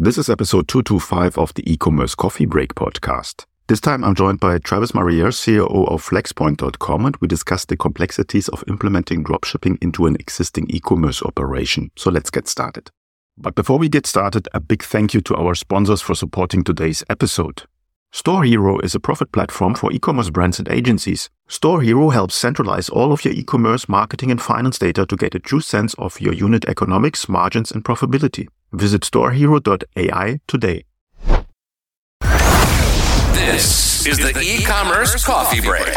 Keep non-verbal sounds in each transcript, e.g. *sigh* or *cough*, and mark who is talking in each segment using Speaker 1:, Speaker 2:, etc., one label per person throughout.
Speaker 1: This is episode 225 of the e-commerce coffee break podcast. This time I'm joined by Travis Mariea, CEO of Flxpoint.com, and we discuss the complexities of implementing dropshipping into an existing e-commerce operation. So let's get started. But before we get started, a big thank you to our sponsors for supporting today's episode. StoreHero is a profit platform for e-commerce brands and agencies. StoreHero helps centralize all of your e-commerce marketing and finance data to get a true sense of your unit economics, margins, and profitability. Visit storehero.ai today.
Speaker 2: This is the e-commerce coffee break.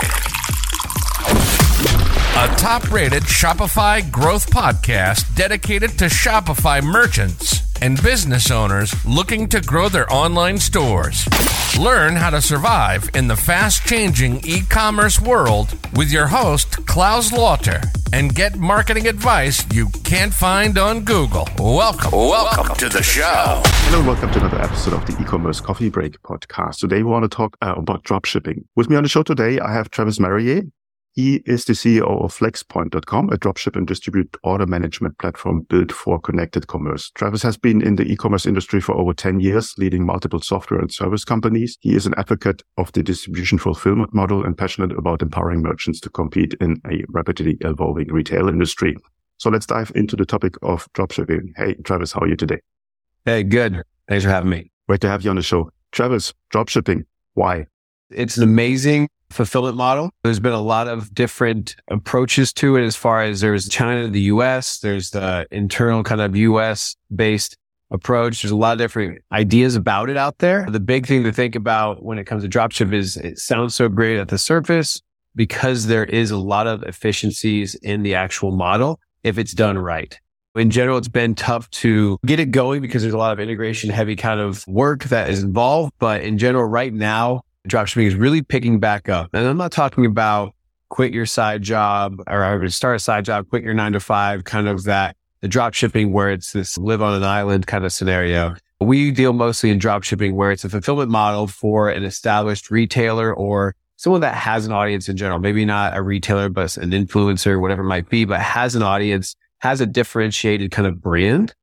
Speaker 2: A top-rated Shopify growth podcast dedicated to Shopify merchants and business owners looking to grow their online stores. Learn how to survive in the fast-changing e-commerce world with your host Claus Lauter and get marketing advice you can't find on Google. Welcome, welcome to the show.
Speaker 1: Hello and welcome to another episode of the e-commerce coffee break podcast. Today we want to talk uh, about dropshipping. With me on the show today, I have Travis Mariea. He is the CEO of Flxpoint.com, a dropship and distribute order management platform built for connected commerce. Travis has been in the e-commerce industry for over 10 years, leading multiple software and service companies. He is an advocate of the distribution fulfillment model and passionate about empowering merchants to compete in a rapidly evolving retail industry. So let's dive into the topic of dropshipping. Hey, Travis, how are you today?
Speaker 3: Hey, good. Thanks for having me.
Speaker 1: Great to have you on the show. Travis, dropshipping, why?
Speaker 3: It's an amazing fulfillment model. There's been a lot of different approaches to it as far as there's China, the US, there's the internal kind of US based approach. There's a lot of different ideas about it out there. The big thing to think about when it comes to dropship is it sounds so great at the surface because there is a lot of efficiencies in the actual model if it's done right. In general, it's been tough to get it going because there's a lot of integration heavy kind of work that is involved. But in general, right now, dropshipping is really picking back up. And I'm not talking about quit your side job or start a side job, quit your nine to five, kind of that the dropshipping where it's this live on an island kind of scenario. We deal mostly in dropshipping where it's a fulfillment model for an established retailer or someone that has an audience in general, maybe not a retailer, but an influencer, whatever it might be, but has an audience, has a differentiated kind of brand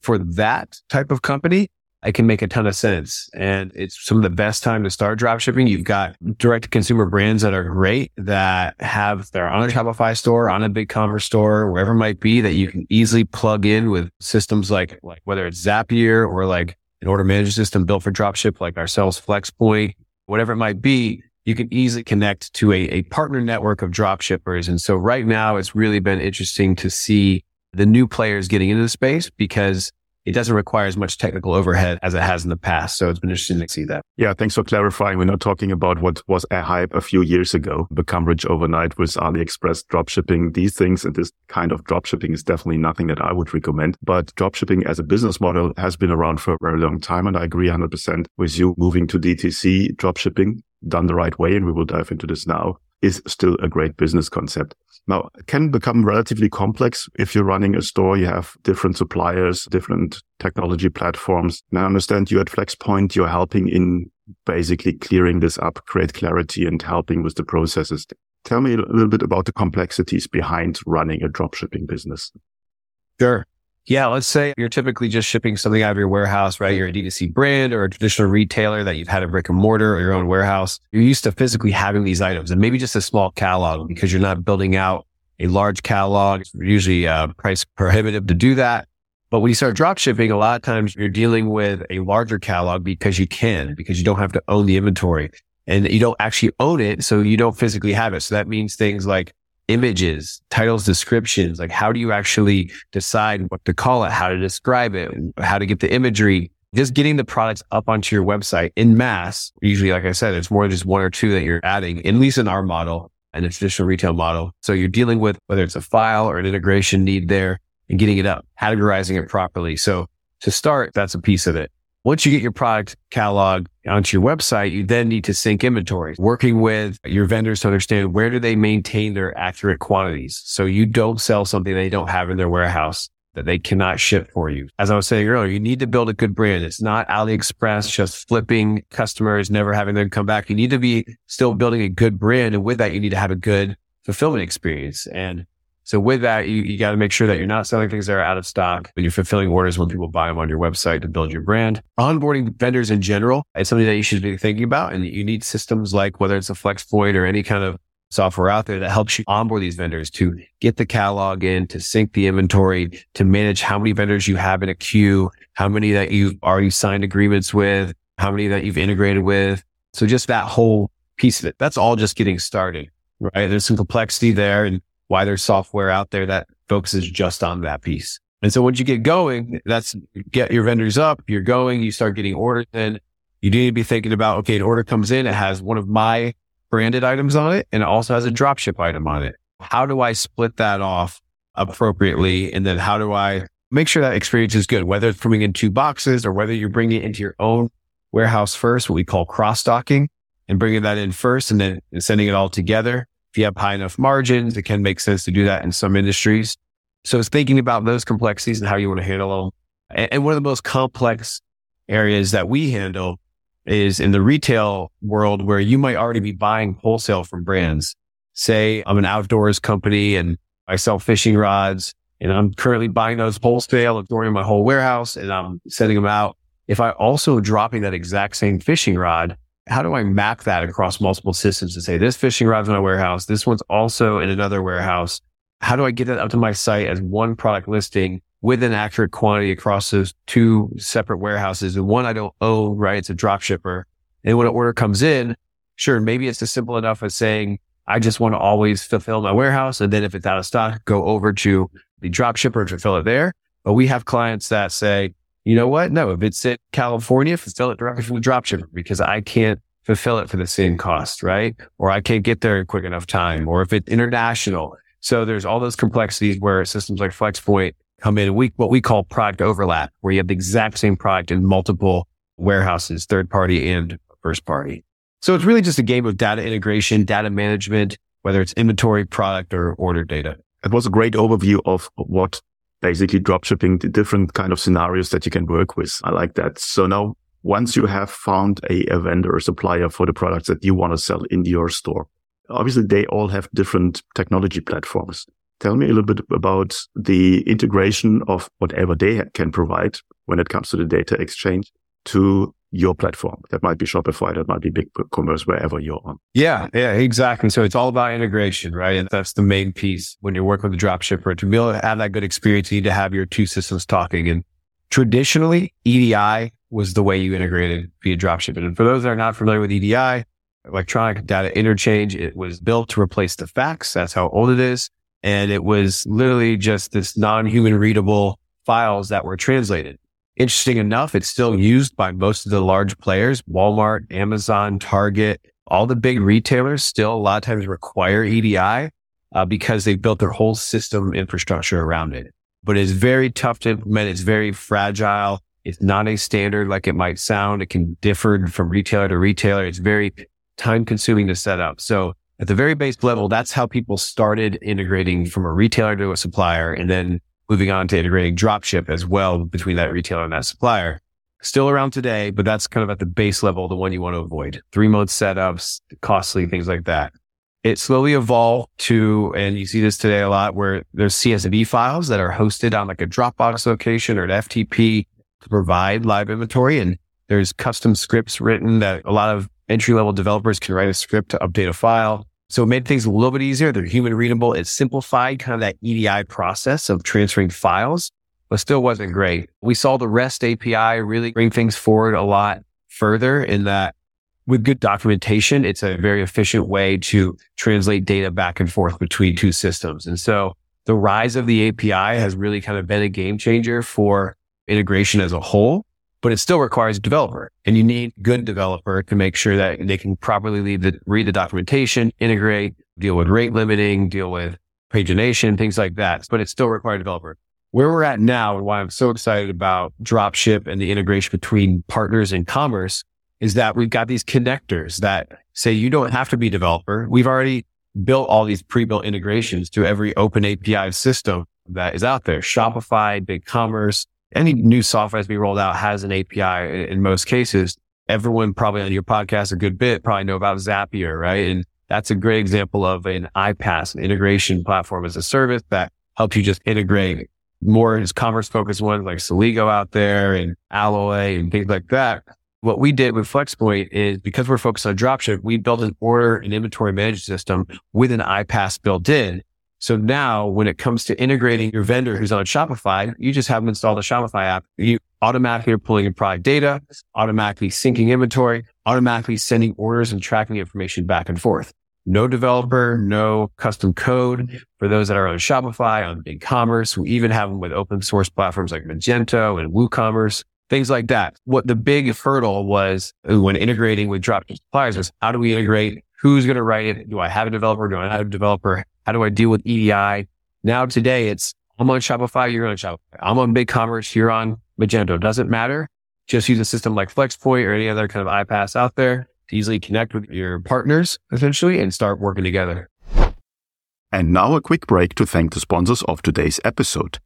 Speaker 3: for that type of company it can make a ton of sense. And it's some of the best time to start drop shipping. You've got direct to consumer brands that are great that have their own Shopify store, on a BigCommerce store, wherever it might be that you can easily plug in with systems like, like whether it's Zapier or like an order management system built for dropship like ourselves, Flxpoint, whatever it might be. You can easily connect to a, a partner network of drop shippers. And so right now it's really been interesting to see the new players getting into the space because it doesn't require as much technical overhead as it has in the past. So it's been interesting to see that.
Speaker 1: Yeah, thanks for clarifying. We're not talking about what was a hype a few years ago, become rich overnight with AliExpress dropshipping. These things and this kind of dropshipping is definitely nothing that I would recommend. But dropshipping as a business model has been around for a very long time. And I agree 100% with you moving to DTC dropshipping done the right way. And we will dive into this now is still a great business concept. Now, it can become relatively complex if you're running a store. You have different suppliers, different technology platforms. And I understand you at Flxpoint, you're helping in basically clearing this up, create clarity and helping with the processes. Tell me a little bit about the complexities behind running a dropshipping business.
Speaker 3: Sure. Yeah, let's say you're typically just shipping something out of your warehouse, right? You're a D2C brand or a traditional retailer that you've had a brick and mortar or your own warehouse. You're used to physically having these items and maybe just a small catalog because you're not building out a large catalog. It's usually uh, price prohibitive to do that. But when you start drop shipping, a lot of times you're dealing with a larger catalog because you can, because you don't have to own the inventory and you don't actually own it. So you don't physically have it. So that means things like images, titles, descriptions. Like, how do you actually decide what to call it, how to describe it, how to get the imagery? Just getting the products up onto your website in mass. Usually, like I said, it's more than just one or two that you're adding, at least in our model and the traditional retail model. So you're dealing with whether it's a file or an integration need there and getting it up, categorizing it properly. So to start, that's a piece of it. Once you get your product catalog onto your website, you then need to sync inventory, working with your vendors to understand where do they maintain their accurate quantities. So you don't sell something they don't have in their warehouse that they cannot ship for you. As I was saying earlier, you need to build a good brand. It's not AliExpress just flipping customers, never having them come back. You need to be still building a good brand. And with that, you need to have a good fulfillment experience. And So with that, you, you got to make sure that you're not selling things that are out of stock, but you're fulfilling orders when people buy them on your website to build your brand. Onboarding vendors in general, it's something that you should be thinking about. And you need systems like whether it's a Flxpoint or any kind of software out there that helps you onboard these vendors to get the catalog in, to sync the inventory, to manage how many vendors you have in a queue, how many that you've already signed agreements with, how many that you've integrated with. So just that whole piece of it. That's all just getting started, right? There's some complexity there and why there's software out there that focuses just on that piece. And so once you get going, that's get your vendors up, you're going, you start getting orders in. You need to be thinking about, okay, an order comes in, it has one of my branded items on it and it also has a dropship item on it. How do I split that off appropriately? And then how do I make sure that experience is good, whether it's coming in two boxes or whether you're bringing it into your own warehouse first, what we call cross docking and bringing that in first and then sending it all together if you have high enough margins, it can make sense to do that in some industries. So it's thinking about those complexities and how you want to handle them. And one of the most complex areas that we handle is in the retail world where you might already be buying wholesale from brands. Say I'm an outdoors company and I sell fishing rods and I'm currently buying those wholesale and storing in my whole warehouse and I'm sending them out. If I also dropping that exact same fishing rod how do I map that across multiple systems to say this fishing rod's in my warehouse? This one's also in another warehouse. How do I get that up to my site as one product listing with an accurate quantity across those two separate warehouses? And one I don't own, right? It's a drop shipper. And when an order comes in, sure, maybe it's as simple enough as saying, I just want to always fulfill my warehouse. And then if it's out of stock, go over to the drop shipper and fulfill it there. But we have clients that say, you know what? No, if it's in California, fulfill it directly from the dropshipper because I can't fulfill it for the same cost, right? Or I can't get there in quick enough time. Or if it's international. So there's all those complexities where systems like Flxpoint come in we, what we call product overlap, where you have the exact same product in multiple warehouses, third party and first party. So it's really just a game of data integration, data management, whether it's inventory, product or order data.
Speaker 1: It was a great overview of what basically dropshipping, the different kind of scenarios that you can work with. I like that. So now once you have found a, a vendor or supplier for the products that you want to sell in your store, obviously they all have different technology platforms. Tell me a little bit about the integration of whatever they can provide when it comes to the data exchange to your platform. That might be Shopify, that might be BigCommerce, wherever you're on.
Speaker 3: Yeah, yeah, exactly. So it's all about integration, right? And that's the main piece when you're working with a dropshipper. To be able to have that good experience, you need to have your two systems talking. And traditionally, EDI was the way you integrated via dropshipping. And for those that are not familiar with EDI, electronic data interchange, it was built to replace the fax. That's how old it is. And it was literally just this non-human readable files that were translated. Interesting enough, it's still used by most of the large players, Walmart, Amazon, Target, all the big retailers still a lot of times require EDI uh, because they've built their whole system infrastructure around it. But it's very tough to implement. It's very fragile. It's not a standard like it might sound. It can differ from retailer to retailer. It's very time consuming to set up. So at the very base level, that's how people started integrating from a retailer to a supplier. And then moving on to integrating dropship as well between that retailer and that supplier. Still around today, but that's kind of at the base level, the one you want to avoid. Three month setups, costly, things like that. It slowly evolved to, and you see this today a lot where there's CSV files that are hosted on like a Dropbox location or an FTP to provide live inventory. And there's custom scripts written that a lot of entry level developers can write a script to update a file. So it made things a little bit easier. They're human readable. It simplified kind of that EDI process of transferring files, but still wasn't great. We saw the REST API really bring things forward a lot further in that with good documentation, it's a very efficient way to translate data back and forth between two systems. And so the rise of the API has really kind of been a game changer for integration as a whole but it still requires a developer and you need good developer to make sure that they can properly read the, read the documentation, integrate, deal with rate limiting, deal with pagination, things like that. But it still requires a developer. Where we're at now and why I'm so excited about dropship and the integration between partners and commerce is that we've got these connectors that say you don't have to be developer. We've already built all these pre-built integrations to every open API system that is out there. Shopify, BigCommerce, any new software that's being rolled out has an API in most cases. Everyone probably on your podcast a good bit probably know about Zapier, right? And That's a great example of an iPaaS, an integration platform as a service that helps you just integrate more as commerce focused ones like Celigo out there and Alloy and things like that. What we did with Flxpoint is because we're focused on dropship, we built an order and inventory management system with an iPaaS built in. So now when it comes to integrating your vendor who's on Shopify, you just have them install the Shopify app. You automatically are pulling in product data, automatically syncing inventory, automatically sending orders and tracking information back and forth. No developer, no custom code for those that are on Shopify, on BigCommerce. We even have them with open source platforms like Magento and WooCommerce things like that. What the big hurdle was when integrating with dropship suppliers is how do we integrate? Who's going to write it? Do I have a developer? Do I have a developer? How do I deal with EDI? Now today it's I'm on Shopify, you're on Shopify. I'm on BigCommerce, you're on Magento. Doesn't matter. Just use a system like Flxpoint or any other kind of iPaaS out there to easily connect with your partners essentially and start working together.
Speaker 1: And now a quick break to thank the sponsors of today's episode.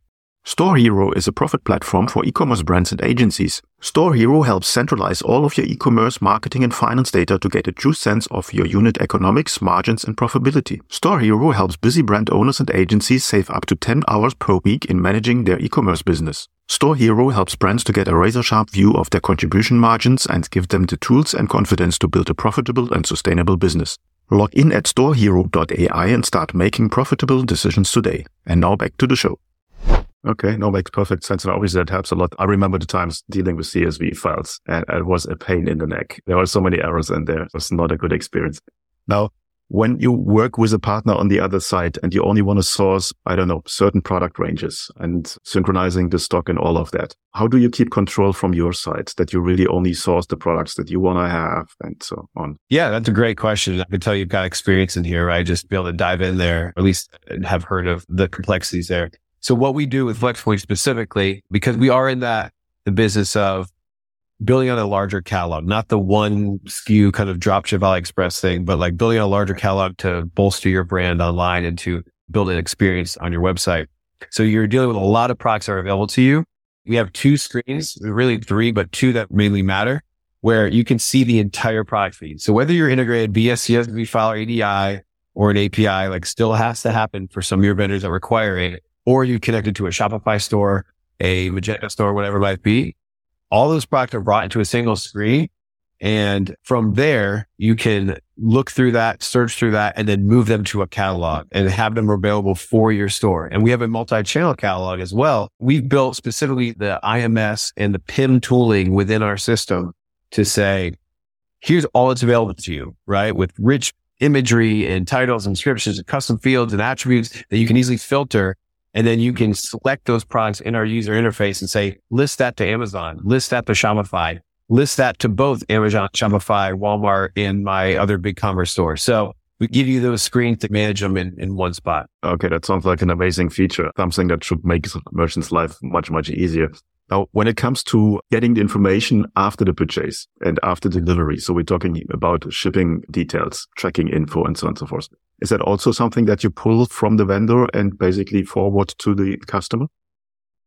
Speaker 1: StoreHero is a profit platform for e-commerce brands and agencies. StoreHero helps centralize all of your e-commerce marketing and finance data to get a true sense of your unit economics, margins, and profitability. StoreHero helps busy brand owners and agencies save up to 10 hours per week in managing their e-commerce business. StoreHero helps brands to get a razor sharp view of their contribution margins and give them the tools and confidence to build a profitable and sustainable business. Log in at storehero.ai and start making profitable decisions today. And now back to the show. Okay, no, makes perfect sense. And obviously that helps a lot. I remember the times dealing with CSV files and it was a pain in the neck. There were so many errors in there. It was not a good experience. Now, when you work with a partner on the other side and you only want to source, I don't know, certain product ranges and synchronizing the stock and all of that, how do you keep control from your side that you really only source the products that you want to have and so on?
Speaker 3: Yeah, that's a great question. I can tell you've got experience in here, right? Just be able to dive in there, at least have heard of the complexities there. So what we do with Flxpoint specifically, because we are in that the business of building on a larger catalog, not the one SKU kind of dropship AliExpress thing, but like building a larger catalog to bolster your brand online and to build an experience on your website. So you're dealing with a lot of products that are available to you. We have two screens, really three, but two that mainly matter where you can see the entire product feed. So whether you're integrated CSV file or EDI or an API, like still has to happen for some of your vendors that require it or you connect it to a Shopify store, a Magento store, whatever it might be. All those products are brought into a single screen. And from there, you can look through that, search through that, and then move them to a catalog and have them available for your store. And we have a multi-channel catalog as well. We've built specifically the IMS and the PIM tooling within our system to say, here's all that's available to you, right? With rich imagery and titles and descriptions and custom fields and attributes that you can easily filter and then you can select those products in our user interface and say, list that to Amazon, list that to Shopify, list that to both Amazon, Shopify, Walmart, and my other BigCommerce store. So we give you those screens to manage them in, in one spot.
Speaker 1: Okay. That sounds like an amazing feature, something that should make merchants' life much, much easier. Now, when it comes to getting the information after the purchase and after delivery, so we're talking about shipping details, tracking info, and so on and so forth. Is that also something that you pull from the vendor and basically forward to the customer?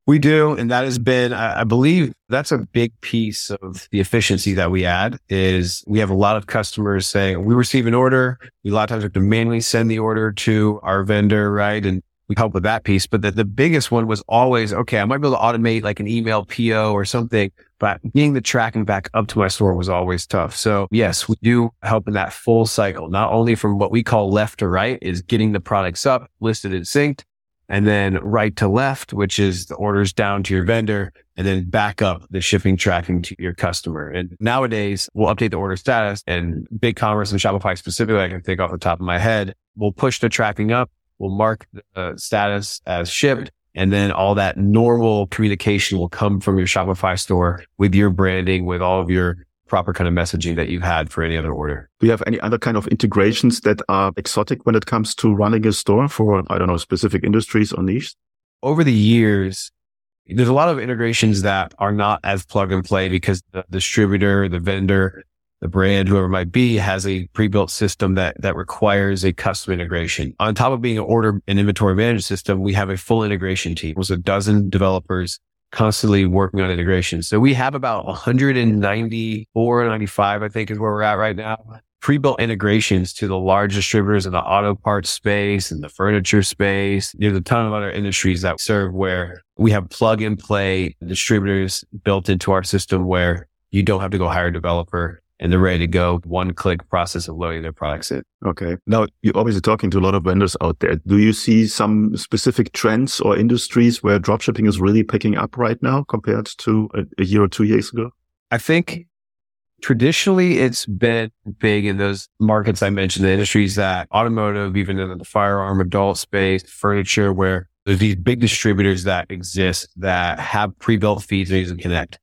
Speaker 3: We do. And that has been, I believe that's a big piece of the efficiency that we add is we have a lot of customers saying we receive an order. We a lot of times have to manually send the order to our vendor, right? And we help with that piece. But the, the biggest one was always, okay, I might be able to automate like an email PO or something, but getting the tracking back up to my store was always tough. So yes, we do help in that full cycle, not only from what we call left to right is getting the products up, listed and synced, and then right to left, which is the orders down to your vendor and then back up the shipping tracking to your customer. And nowadays we'll update the order status and BigCommerce and Shopify specifically, I can think off the top of my head, we'll push the tracking up will mark the status as shipped. And then all that normal communication will come from your Shopify store with your branding, with all of your proper kind of messaging that you've had for any other order.
Speaker 1: Do you have any other kind of integrations that are exotic when it comes to running a store for, I don't know, specific industries or niches?
Speaker 3: Over the years, there's a lot of integrations that are not as plug and play because the distributor, the vendor the brand, whoever might be, has a pre-built system that that requires a custom integration. On top of being an order and inventory management system, we have a full integration team. It was a dozen developers constantly working on integration. So we have about 194, 95, I think is where we're at right now pre-built integrations to the large distributors in the auto parts space and the furniture space. There's a ton of other industries that serve where we have plug and play distributors built into our system where you don't have to go hire a developer and they're ready to go. One click process of loading their products in.
Speaker 1: Okay. Now you're obviously talking to a lot of vendors out there. Do you see some specific trends or industries where dropshipping is really picking up right now compared to a, a year or two years ago?
Speaker 3: I think traditionally it's been big in those markets I mentioned, the industries that automotive, even in the firearm, adult space, furniture, where there's these big distributors that exist that have pre-built feeds and connect.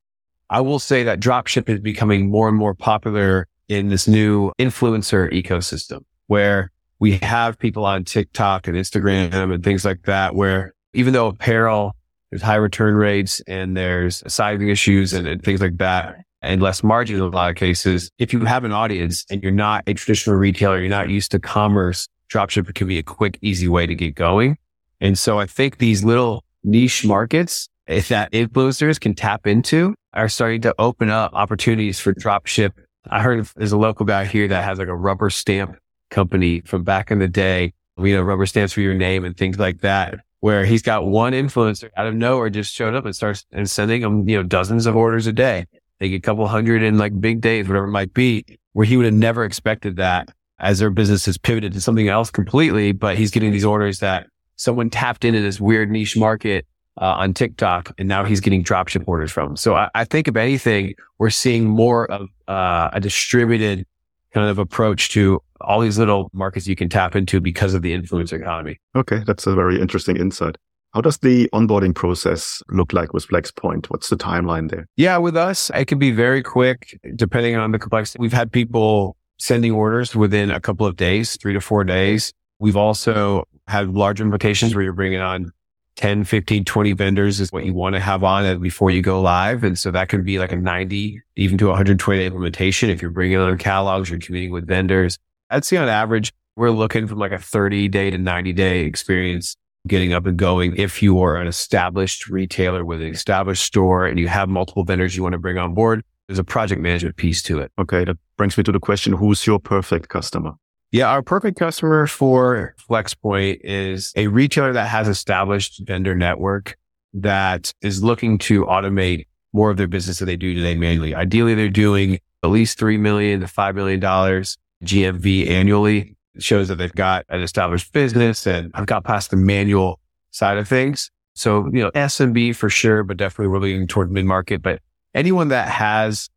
Speaker 3: I will say that dropship is becoming more and more popular in this new influencer ecosystem where we have people on TikTok and Instagram and things like that, where even though apparel, there's high return rates and there's sizing issues and, and things like that and less margin in a lot of cases. If you have an audience and you're not a traditional retailer, you're not used to commerce, dropship can be a quick, easy way to get going. And so I think these little niche markets Eh, that influencers can tap into are starting to open up opportunities for drop ship. I heard there's a local guy here that has like a rubber stamp company from back in the day, you know, rubber stamps for your name and things like that, where he's got one influencer out of nowhere just showed up and starts and sending them, you know, dozens of orders a day. They get a couple hundred in like big days, whatever it might be, where he would have never expected that as their business has pivoted to something else completely. But he's getting these orders that someone tapped into this weird niche market uh, on TikTok, and now he's getting dropship orders from. So I, I think if anything, we're seeing more of uh, a distributed kind of approach to all these little markets you can tap into because of the influencer economy.
Speaker 1: Okay, that's a very interesting insight. How does the onboarding process look like with Flxpoint? What's the timeline there?
Speaker 3: Yeah, with us, it can be very quick depending on the complexity. We've had people sending orders within a couple of days, three to four days. We've also had large implications where you're bringing on 10, 15, 20 vendors is what you want to have on it before you go live. And so that could be like a 90, even to 120 implementation. If you're bringing on catalogs, you're competing with vendors. I'd say on average, we're looking from like a 30 day to 90 day experience getting up and going. If you are an established retailer with an established store and you have multiple vendors you want to bring on board, there's a project management piece to it.
Speaker 1: Okay. That brings me to the question, who's your perfect customer?
Speaker 3: Yeah, our perfect customer for Flxpoint is a retailer that has established vendor network that is looking to automate more of their business that they do today manually. Ideally, they're doing at least 3 million to $5 million GMV annually. It shows that they've got an established business and have got past the manual side of things. So, you know, SMB for sure, but definitely we're leaning toward mid market. But anyone that has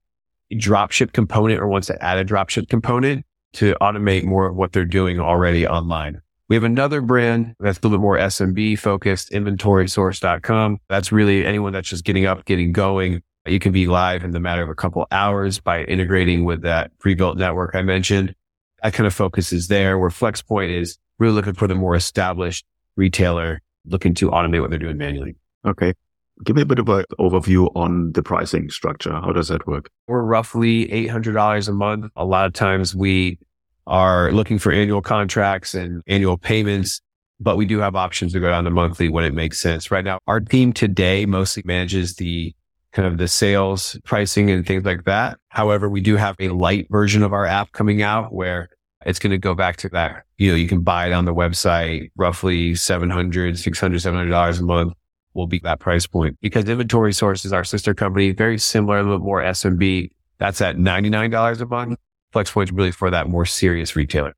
Speaker 3: a dropship component or wants to add a dropship component to automate more of what they're doing already online. We have another brand that's a little bit more SMB focused, inventorysource.com. That's really anyone that's just getting up, getting going. You can be live in the matter of a couple hours by integrating with that pre-built network I mentioned. That kind of focus is there where Flxpoint is really looking for the more established retailer looking to automate what they're doing manually.
Speaker 1: Okay. Give me a bit of an overview on the pricing structure. How does that work?
Speaker 3: We're roughly $800 a month. A lot of times we are looking for annual contracts and annual payments, but we do have options to go down to monthly when it makes sense. Right now, our team today mostly manages the kind of the sales pricing and things like that. However, we do have a light version of our app coming out where it's going to go back to that. You know, you can buy it on the website, roughly 700, 600, 700 dollars a month will be that price point because inventory source is our sister company, very similar, little more SMB. That's at $99 a month. Flxpoint's really for that more serious retailer.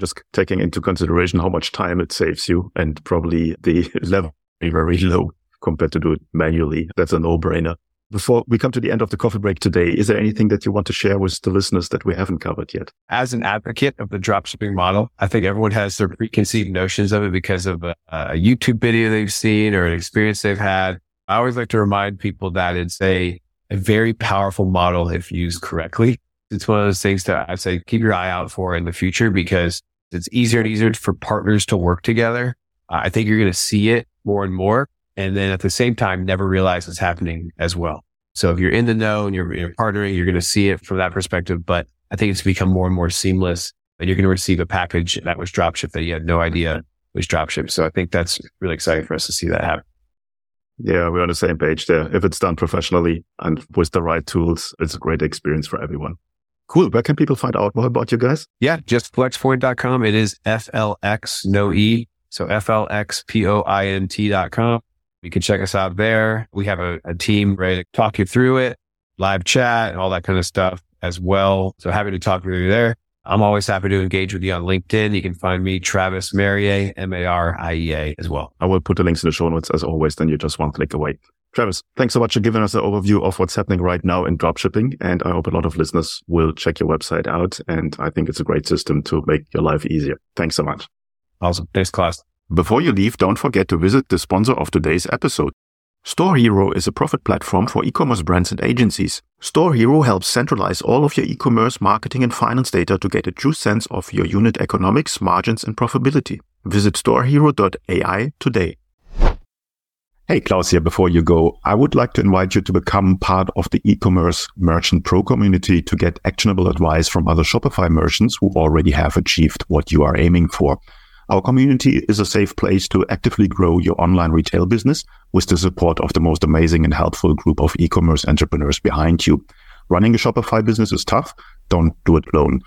Speaker 1: Just taking into consideration how much time it saves you and probably the *laughs* level very low compared to do it manually. That's a no brainer. Before we come to the end of the coffee break today, is there anything that you want to share with the listeners that we haven't covered yet?
Speaker 3: As an advocate of the dropshipping model, I think everyone has their preconceived notions of it because of a, a YouTube video they've seen or an experience they've had. I always like to remind people that it's a, a very powerful model if used correctly. It's one of those things that I say keep your eye out for in the future because it's easier and easier for partners to work together. I think you're going to see it more and more and then at the same time, never realize it's happening as well. So if you're in the know and you're, you're partnering, you're going to see it from that perspective. But I think it's become more and more seamless and you're going to receive a package that was dropship that you had no idea was dropship. So I think that's really exciting for us to see that happen.
Speaker 1: Yeah, we're on the same page there. If it's done professionally and with the right tools, it's a great experience for everyone. Cool. Where can people find out more about you guys?
Speaker 3: Yeah, just flxpoint.com. It is FLX, no E. So FLXPOINT.com. You can check us out there. We have a, a team ready to talk you through it, live chat and all that kind of stuff as well. So happy to talk with you there. I'm always happy to engage with you on LinkedIn. You can find me, Travis Mariea, M-A-R-I-E-A as well.
Speaker 1: I will put the links in the show notes as always. Then you're just one click away. Travis, thanks so much for giving us an overview of what's happening right now in dropshipping. And I hope a lot of listeners will check your website out. And I think it's a great system to make your life easier. Thanks so much.
Speaker 3: Awesome. Thanks, Claus.
Speaker 1: Before you leave, don't forget to visit the sponsor of today's episode. StoreHero is a profit platform for e-commerce brands and agencies. StoreHero helps centralize all of your e-commerce marketing and finance data to get a true sense of your unit economics, margins, and profitability. Visit storehero.ai today. Hey, Claus here. Before you go, I would like to invite you to become part of the e-commerce merchant pro community to get actionable advice from other Shopify merchants who already have achieved what you are aiming for. Our community is a safe place to actively grow your online retail business with the support of the most amazing and helpful group of e-commerce entrepreneurs behind you. Running a Shopify business is tough. Don't do it alone.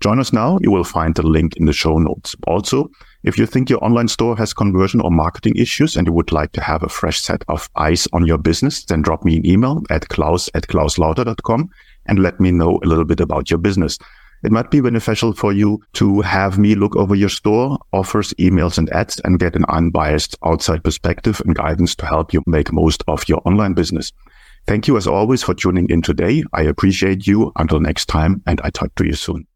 Speaker 1: Join us now. You will find the link in the show notes. Also, if you think your online store has conversion or marketing issues and you would like to have a fresh set of eyes on your business, then drop me an email at claus at clauslauter.com and let me know a little bit about your business. It might be beneficial for you to have me look over your store, offers, emails, and ads and get an unbiased outside perspective and guidance to help you make most of your online business. Thank you as always for tuning in today. I appreciate you. Until next time, and I talk to you soon.